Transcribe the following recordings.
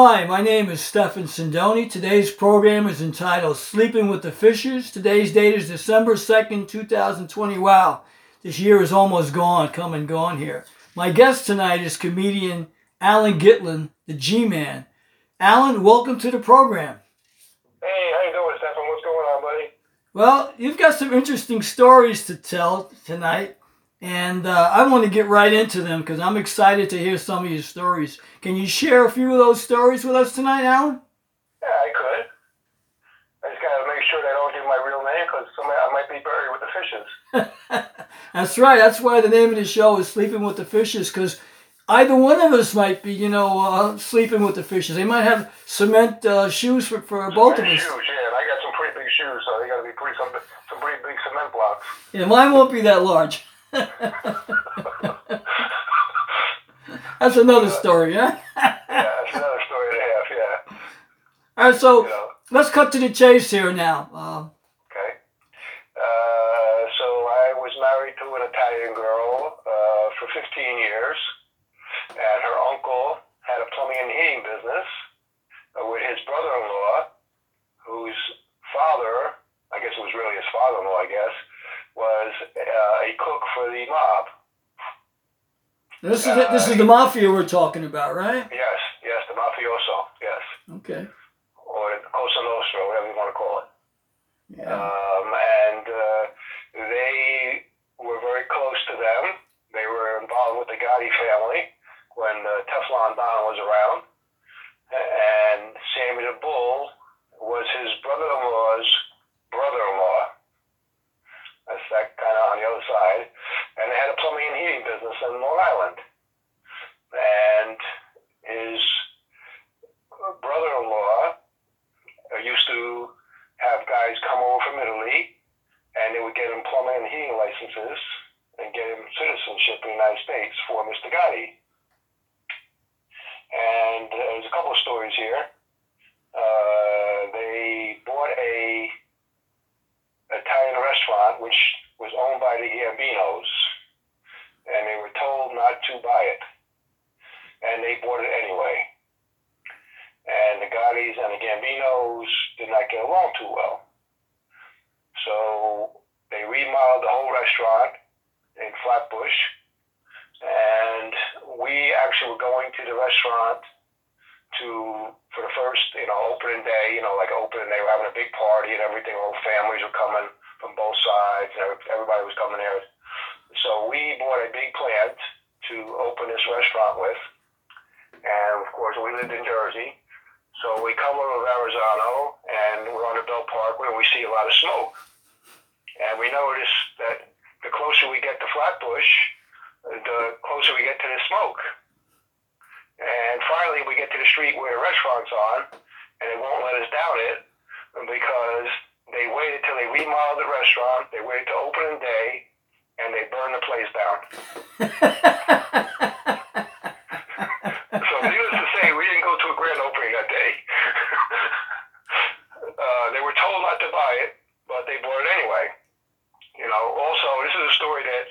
Hi, my name is Stefan Sindoni. Today's program is entitled Sleeping with the Fishes. Today's date is December 2nd, 2020. Wow, this year is almost gone, come and gone here. My guest tonight is comedian Alan Gitlin, the G Man. Alan, welcome to the program. Hey, how you doing, Stefan? What's going on, buddy? Well, you've got some interesting stories to tell tonight, and uh, I want to get right into them because I'm excited to hear some of your stories. Can you share a few of those stories with us tonight, Alan? Yeah, I could. I just gotta make sure they don't give my real name because I might be buried with the fishes. That's right. That's why the name of the show is Sleeping with the Fishes because either one of us might be, you know, uh, sleeping with the fishes. They might have cement uh, shoes for, for both of us. shoes, yeah. And I got some pretty big shoes, so they gotta be pretty some some pretty big cement blocks. Yeah, mine won't be that large. That's another story, huh? Yeah, that's another story and a half. Yeah. All right, so You know. let's cut to the chase here now. Um, Okay. Uh, so I was married to an Italian girl uh, for 15 years, and her uncle had a plumbing and heating business uh, with his brother-in-law, whose father, I guess it was really his father-in-law, I guess, was uh, a cook for the mob. this is it. This is the mafia we're talking about, right? Yes, yes, the mafioso, yes, Okay. or the Cosa Nostra, whatever you want to call it. Yeah. Um, and uh, they were very close to them. They were involved with the Gotti family when uh, Teflon Don was around. And Sammy the Bull was his brother-in-law's brother-in-law. That's that kind of on the other side. And they had a plumbing and in Long Island. And his brother-in-law uh, used to have guys come over from Italy, and they would get him plumbing and heating licenses and get him citizenship in the United States for Mr. Gotti. And uh, there's a couple of stories here. Uh, they bought a Italian restaurant which was owned by the Gambinos, and they were told not to buy it, and they bought it anyway and the Gottis and the Gambinos did not get along too well. So they remodeled the whole restaurant in Flatbush, and we actually were going to the restaurant to for the first, you know, opening day, you know, like opening day, we're having a big party and everything. All families were coming from both sides, everybody was coming there. So we bought a big plant to open this restaurant with, and of course we lived in Jersey. So we come over to Verrazano and we're on the Belt Parkway and we see a lot of smoke. And we notice that the closer we get to Flatbush, the closer we get to the smoke. And finally we get to the street where the restaurant's on and they won't let us down it because they waited till they remodeled the restaurant, they waited till opening day, and they burned the place down. So needless to say, we didn't go to a grand opening that day. uh, they were told not to buy it, but they bought it anyway. You know, also, this is a story that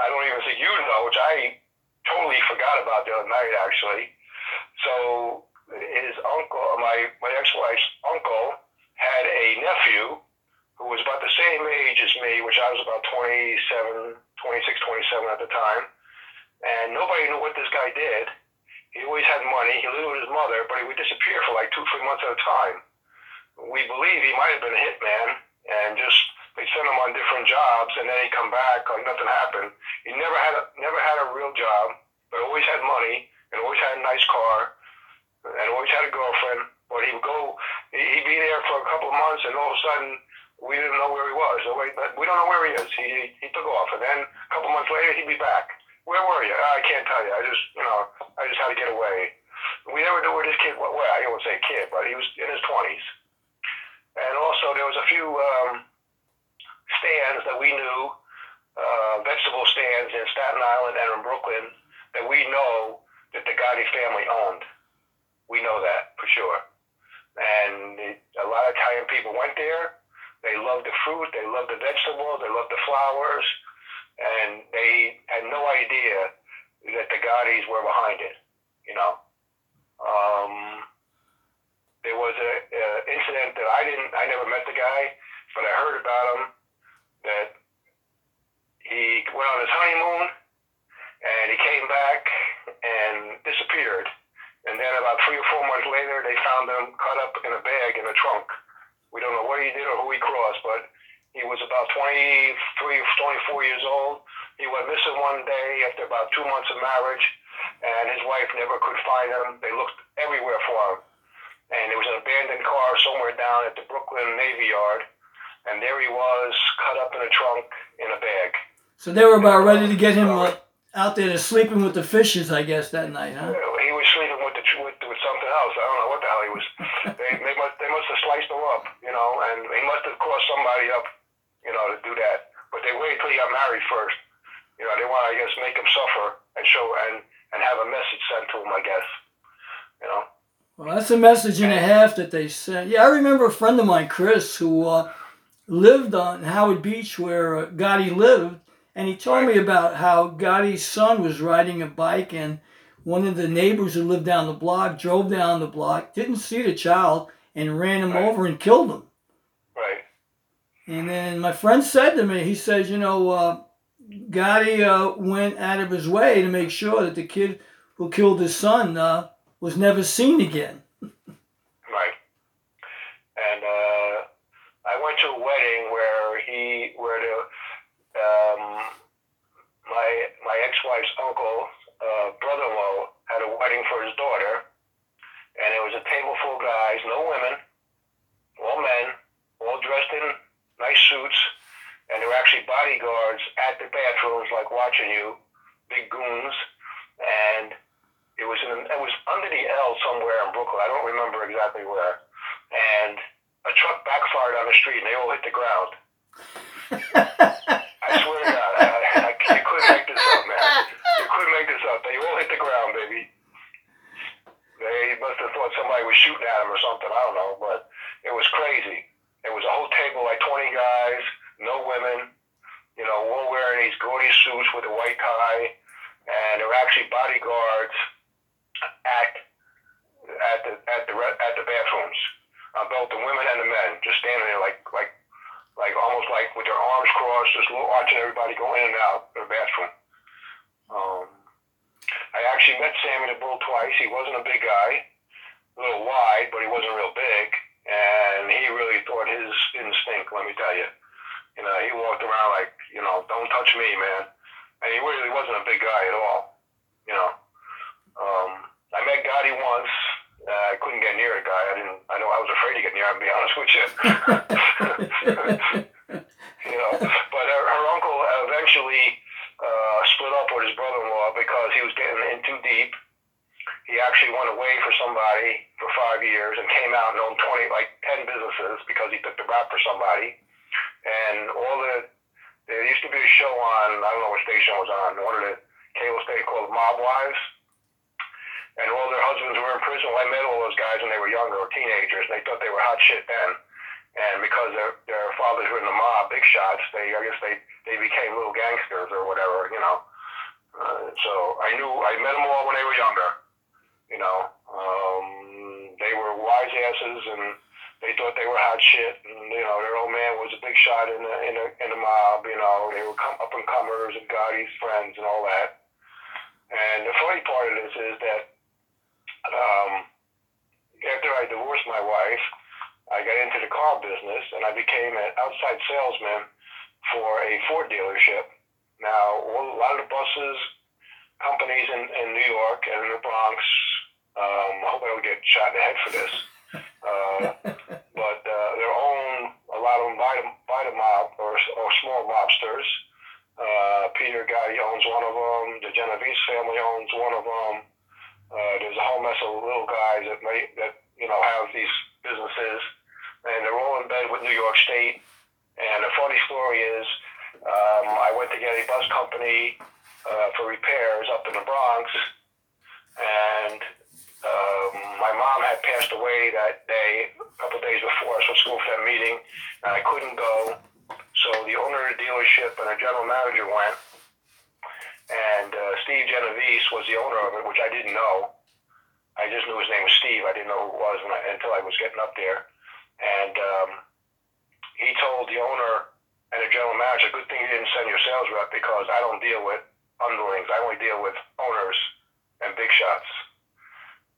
I don't even think you know, which I totally forgot about the other night, actually. So his uncle, my, my ex-wife's uncle, had a nephew who was about the same age as me, which I was about 27, 26, 27 at the time. And nobody knew what this guy did. He always had money. He lived with his mother, but he would disappear for like two, three months at a time. We believe he hitman and just they sent him on different jobs, and then he'd come back like nothing happened. He never had a never had a real job, but always had money and always had a nice car and always had a girlfriend. But he would go, he- he'd be there for a couple of months, and all of a sudden we didn't know where he was. We, don't know where he is. He he took off, and then a couple months later he'd be back. Where were you? "Ah, I can't tell you. I just, you know, family owned. We know that for sure. And it, a lot of Italian people went there. They loved the fruit, they loved the vegetables, they loved the flowers, and they had no idea that the Gottis were behind it. You know, um, there was a, a incident that I didn't, I never met the guy, but I heard about him. That he went on his honeymoon, and he came back and disappeared. And then about three or four months later, they found him cut up in a bag in a trunk. We don't know what he did or who he crossed, but he was about 23 or 24 years old. He went missing one day after about two months of marriage, and his wife never could find him. They looked everywhere for him. And there was an abandoned car somewhere down at the Brooklyn Navy Yard, and there he was, cut up in a trunk in a bag. So they were about ready to get him uh, out there to sleeping with the fishes, I guess, that night, huh? He was sleeping with the with, with something else. I don't know what the hell he was. they, they must they must have sliced him up, you know, and he must have crossed somebody up, you know, to do that. But they waited till he got married first. You know, they want to I guess make him suffer and show and and have a message sent to him. I guess, you know. Well, that's a message and a half that they sent. Yeah, I remember a friend of mine, Chris, who uh, lived on Howard Beach where uh, Gotti lived, and he told me about how Gotti's son was riding a bike and one of the neighbors who lived down the block drove down the block, didn't see the child, and ran him Right. over and killed him. Right. And then my friend said to me, he says, you know, uh, Gotti uh, went out of his way to make sure that the kid who killed his son uh, was never seen again. Right. And uh, I went to a wedding where he, where the, um, my my ex-wife's uncle, uh, brother-in-law, had a wedding for his daughter, and it was a table full of guys, no women, all men, all dressed in nice suits, and there were actually bodyguards at the bathrooms, like watching you, big goons, and it was in it was under the L somewhere in Brooklyn. I don't remember exactly where. And a truck backfired on the street, and they all hit the ground. I swear to God, I, I, you couldn't make this up, man. You couldn't make this up. They all hit the ground, baby. They must have thought somebody was shooting at them or something. I don't know, but it was crazy. It was a whole table, like 20 guys, no women, you know, all wearing these gaudy suits with a white tie, and there were actually bodyguards at at the at the at the bathrooms, uh, both the women and the men, just standing there like like like almost like with their arms crossed, just watching everybody go in and out of the bathroom. Um, I actually met Sammy the Bull twice. He wasn't a big guy, a little wide, but he wasn't real big, and he really thought his didn't. Let me tell you. You know, he walked around like, you know, don't touch me, man. And he really wasn't a big guy at all. You know. Um, I met Gotti once. Uh, I couldn't get near the guy. I didn't. I know I was afraid to get near him. To be honest with you. you know, but her, her uncle eventually uh, split up with his brother-in-law because he was getting in too deep. He actually went away for somebody for five years and came out and owned twenty, like ten businesses because he took the rap for somebody. And all the there used to be a show on I don't know what station it was on one of the cable stations called Mob Wives and all their husbands were in prison. Well, I met all those guys when they were younger or teenagers, and they thought they were hot shit then. And because their their fathers were in the mob, big shots, they I guess they they became little gangsters or whatever, you know. Uh, so I knew I met them all when they were younger. You know, um, they were wise asses, and they thought they were hot shit. And you know, their old man was a big shot in the in the in the mob. You know, they were come, up and comers and Gotti's friends and all that. And the funny part of this is that um, after I divorced my wife, I got into the car business and I became an outside salesman for a Ford dealership. Now, a lot of the buses, companies in, in New York and in the Bronx, um, I hope I don't get shot in the head for this, uh, but uh, they're owned, a lot of them by the, by the mob or, or small mobsters. Uh, Peter Gotti owns one of them. The Genovese family owns one of them. Uh, there's a whole mess of little guys that may, that you know have these businesses, and they're all in bed with New York State. And the funny story is, um, I went to get a bus company uh, for repairs up in the Bronx, and um, my mom had passed away that day, a couple days before was supposed for that meeting, and I couldn't go. So the owner of the dealership and the general manager went, and uh, Steve Genovese was the owner of it, which I didn't know. I just knew his name was Steve. I didn't know who it was I, until I was getting up there. And um, he told the owner and the general manager, "Good thing you didn't send your sales rep because I don't deal with underlings. I only deal with owners and big shots."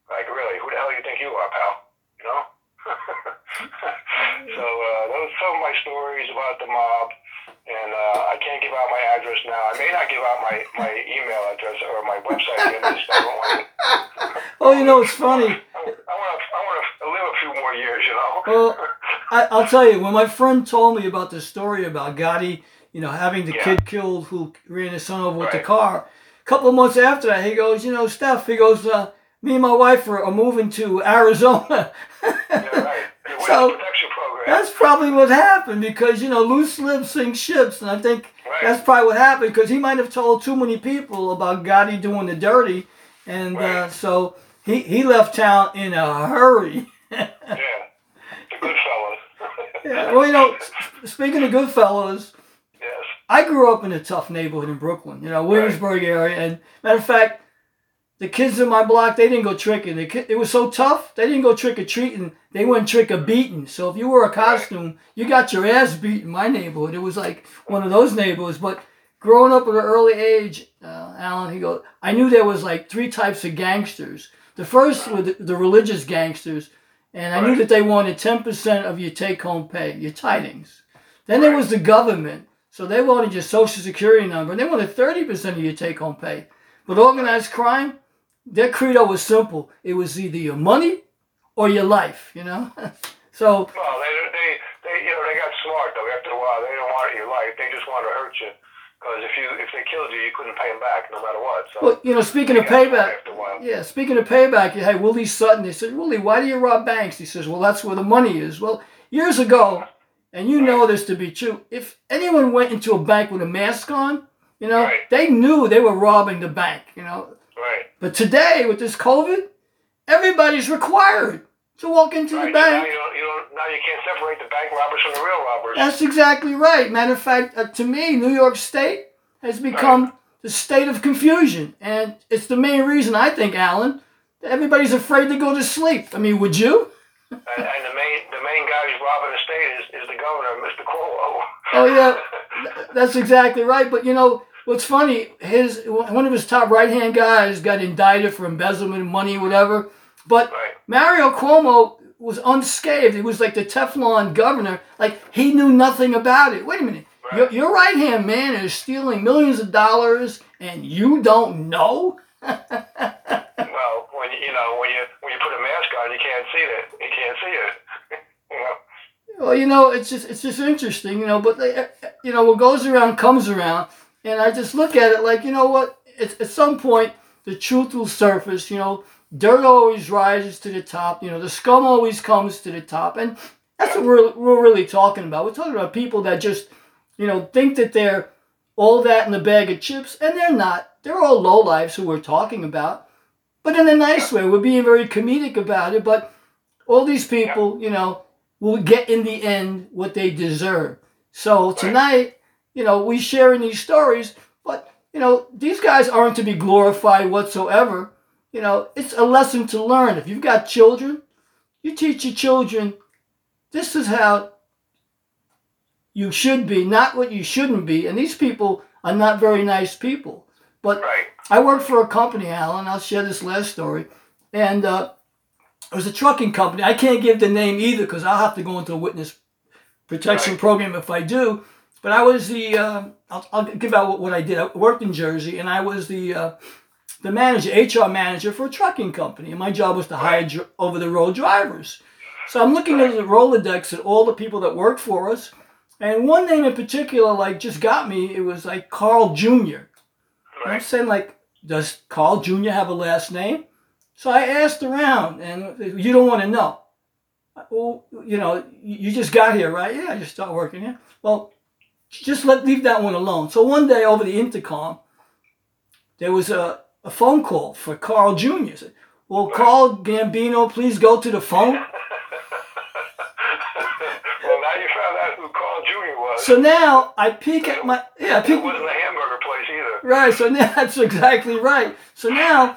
Like, really, who the hell you think you are, pal? You know. so uh, those are some of my stories about the mob, and uh, I can't give out my address now. I may not give out my, my email address or my website. Oh, you know, it's funny. I, I want to I want to live a few more years, you know. Well, I, I'll tell you, when my friend told me about the story about Gotti, you know, having the Yeah. kid killed who ran his son over with the car, a couple of months after that, he goes, you know, Steph, he goes, uh, me and my wife are, are moving to Arizona. yeah, right. So. That's probably what happened because, you know, loose lips sink ships. And I think Right. that's probably what happened because he might have told too many people about Gotti doing the dirty. And uh, so he, he left town in a hurry. yeah, the good fellas. Yeah, well, you know, speaking of Goodfellas, yes. I grew up in a tough neighborhood in Brooklyn, you know, Williamsburg area. And matter of fact, the kids in my block, they didn't go tricking. The kid, it was so tough, they didn't go trick or treating. They went trick or beating. So if you wore a costume, you got your ass beat in my neighborhood. It was like one of those neighborhoods. But growing up at an early age, uh, Alan, he goes, I knew there was like three types of gangsters. The first were the, the religious gangsters, and I knew that they wanted 10% of your take home pay, your tidings. Then there was the government. So they wanted your social security number. And they wanted 30% of your take home pay. But organized crime, their credo was simple. It was either your money or your life, you know? so, Well, they, they, they, you know, they got smart though. After a while, they don't want your life. They just want to hurt you. Because if you, if they killed you, you couldn't pay them back, no matter what. So. well, you know, speaking of payback, After a while. yeah, speaking of payback, you had Willie Sutton. They said, Willie, why do you rob banks? He says, well, that's where the money is. Well, years ago, and you know this to be true, if anyone went into a bank with a mask on, you know, Right. they knew they were robbing the bank, you know. Right. But today, with this COVID, everybody's required to walk into right. the bank. You don't, you don't, now you can't separate the bank robbers from the real robbers. That's exactly right. Matter of fact, uh, to me, New York State has become the state of confusion. And it's the main reason I think, Alan, that everybody's afraid to go to sleep. I mean, would you? and, and the main, the main guy who's robbing the state is, is the governor, Mr. Cuomo. Oh, yeah. That's exactly right. But you know, what's funny, his one of his top right hand guys got indicted for embezzlement of money, whatever. But right. Mario Cuomo was unscathed. He was like the Teflon governor. Like he knew nothing about it. Wait a minute. Your, Right. your right hand man is stealing millions of dollars and you don't know? Well, when you, you know when you when you put a mask on, you can't see it. You can't see it. you know. Well, you know, it's just it's just interesting, you know. But they, you know, what goes around comes around, and I just look at it like, you know what? It's, at some point, the truth will surface. You know, dirt always rises to the top. You know, the scum always comes to the top, and that's what we're we're really talking about. We're talking about people that just, you know, think that they're all that in a bag of chips, and they're not. They're all lowlifes who we're talking about, but in a nice way. We're being very comedic about it, but all these people, you know will get in the end what they deserve. So tonight, you know, we sharing these stories, but you know, these guys aren't to be glorified whatsoever. You know, it's a lesson to learn. If you've got children, you teach your children this is how you should be, not what you shouldn't be. And these people are not very nice people. But Right. I worked for a company, Alan. I'll share this last story. And uh, it was a trucking company. I can't give the name either because I'll have to go into a witness protection Right. program if I do. But I was the, uh, I'll, I'll give out what, what I did. I worked in Jersey and I was the, uh, the manager, HR manager for a trucking company. And my job was to hire dr- over the road drivers. So I'm looking at the Rolodex at all the people that work for us. And one name in particular, like, just got me. It was like Carl Jr. And I'm saying, like, does Carl Jr. have a last name? So I asked around, and you don't want to know. Well, you know, you just got here, right? Yeah, I just started working here. Well, just let leave that one alone. So one day over the intercom, there was a, a phone call for Carl Jr. Said, well, Carl Gambino, please go to the phone. well, now you found out who Carl Jr. was. So now I peek at my yeah, I it wasn't a hamburger place either. Right. So now that's exactly right. So now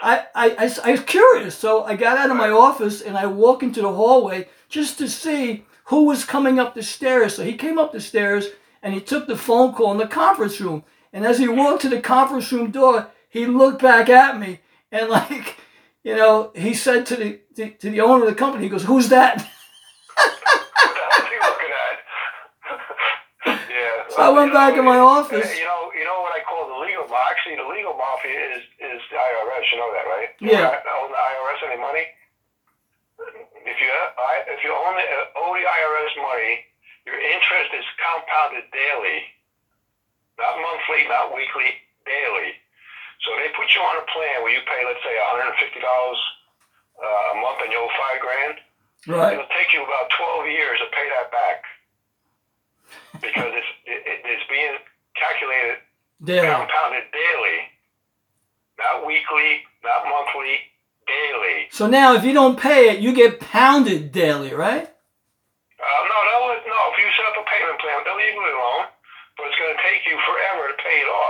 I, I, I, I was curious. So I got out of my office and I walk into the hallway just to see who was coming up the stairs. So he came up the stairs and he took the phone call in the conference room. And as he walked to the conference room door, he looked back at me and like, you know, he said to the to, to the owner of the company, he goes, "Who's that?" What the hell is he looking at? yeah. So I went you know, back in my office. You know, you know what I call the legal mafia. Actually, the legal mafia is is the IRS. You know that, right? You Yeah. Own the IRS any money? If you if you own the, owe the IRS money, your interest is compounded daily, not monthly, not weekly, daily. So they put you on a plan where you pay, let's say, one hundred and fifty dollars uh, a month, and you owe five grand. Right. It'll take you about 12 years to pay that back because it's it, it- it's being calculated, Daily. compounded daily, not weekly, not monthly, daily. So now, if you don't pay it, you get pounded daily, right? Uh, no, they'll, no. If you set up a payment plan, they'll leave you alone, but it's going to take you forever to pay it off,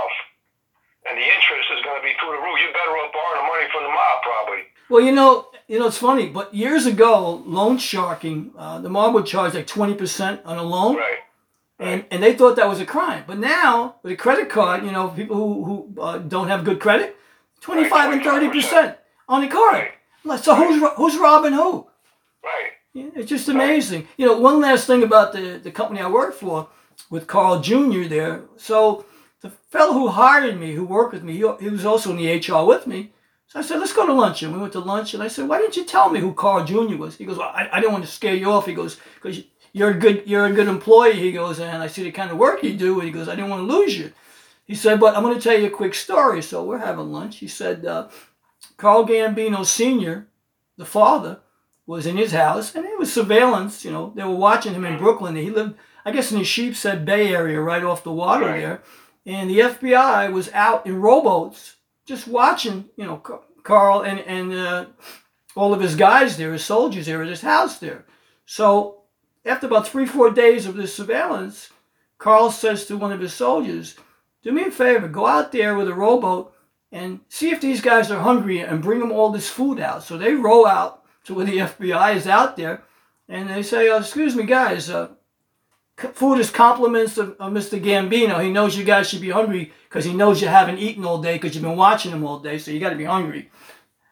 and the interest is going to be through the roof. You're better off borrowing the money from the mob, probably. Well, you know, you know, it's funny, but years ago, loan sharking, uh, the mob would charge like twenty percent on a loan, Right. and and they thought that was a crime. But now with a credit card, you know, people who who uh, don't have good credit, twenty five and thirty percent on the card. Right. So who's who's robbing who? Right. Yeah, It's just amazing. You know, one last thing about the, the company I work for with Carl Jr. there. So the fellow who hired me, who worked with me, he, he was also in the HR with me. So I said, let's go to lunch. And we went to lunch. And I said, why didn't you tell me who Carl Jr. was? He goes, well, I, I didn't want to scare you off. He goes, because you're a good you're a good employee. He goes, and I see the kind of work you do. And he goes, I didn't want to lose you. He said, but I'm going to tell you a quick story. So we're having lunch. He said, uh, Carl Gambino Sr., the father, was in his house, and it was surveillance. You know, they were watching him in Brooklyn. He lived, I guess, in the Sheepshead Bay area, right off the water there. And the FBI was out in rowboats, just watching. You know, Carl and and uh, all of his guys there, his soldiers there at his house there. So after about three, four days of this surveillance, Carl says to one of his soldiers, "Do me a favor, go out there with a rowboat." and see if these guys are hungry and bring them all this food out. So they row out to where the FBI is out there, and they say, oh, "Excuse me, guys, uh, food is compliments of, of Mr. Gambino. He knows you guys should be hungry because he knows you haven't eaten all day because you've been watching him all day, so you got to be hungry."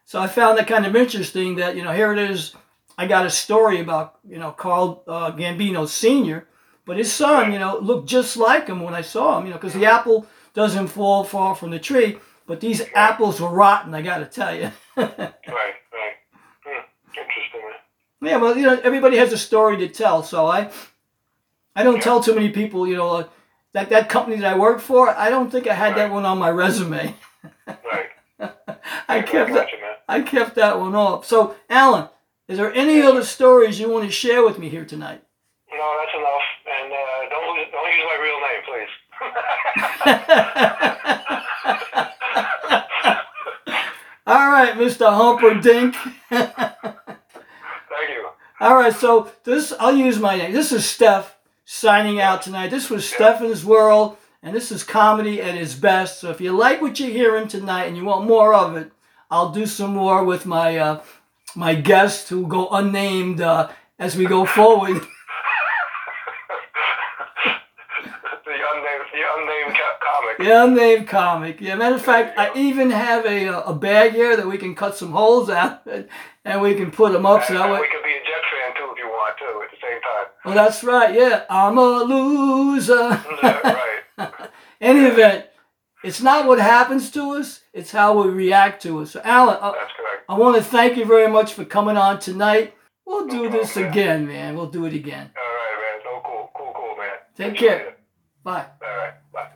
So I found that kind of interesting. That you know, here it is. I got a story about you know Carl uh, Gambino Senior, but his son, you know, looked just like him when I saw him. You know, because the apple doesn't fall far from the tree. But these apples were rotten, I got to tell you. Right. Right. Hmm. Interesting. Yeah, well, you know, everybody has a story to tell, so I, I don't tell too many people. You know, uh, that that company that I work for, I don't think I had that one on my resume. Right. I kept that, I kept that one off. So, Alan, is there any other stories you want to share with me here tonight? No, that's enough. And uh, don't lose, don't use my real name, please. All right, Mr. Humperdinck. Thank you. All right, so this I'll use my name. This is Steph signing out tonight. This was Stefan's World, and this is comedy at its best. So if you like what you're hearing tonight and you want more of it, I'll do some more with my uh, my guests who go unnamed uh, as we go forward. the unnamed, the unnamed comic. Yeah, unnamed comic. Yeah, matter of fact, I even have a uh, a bag here that we can cut some holes out and, and we can put them up so that way. we could be a Jet fan too if you want too at the same time. Well, that's right. Yeah, I'm a loser. Yeah, right. Any event, it's not what happens to us; it's how we react to it. So, Alan, I, That's correct. I want to thank you very much for coming on tonight. We'll do No this problem, man. again, man. We'll do it again. All right, man. No, cool, cool, cool, man. Take Appreciate care. Bye. All right. Bye.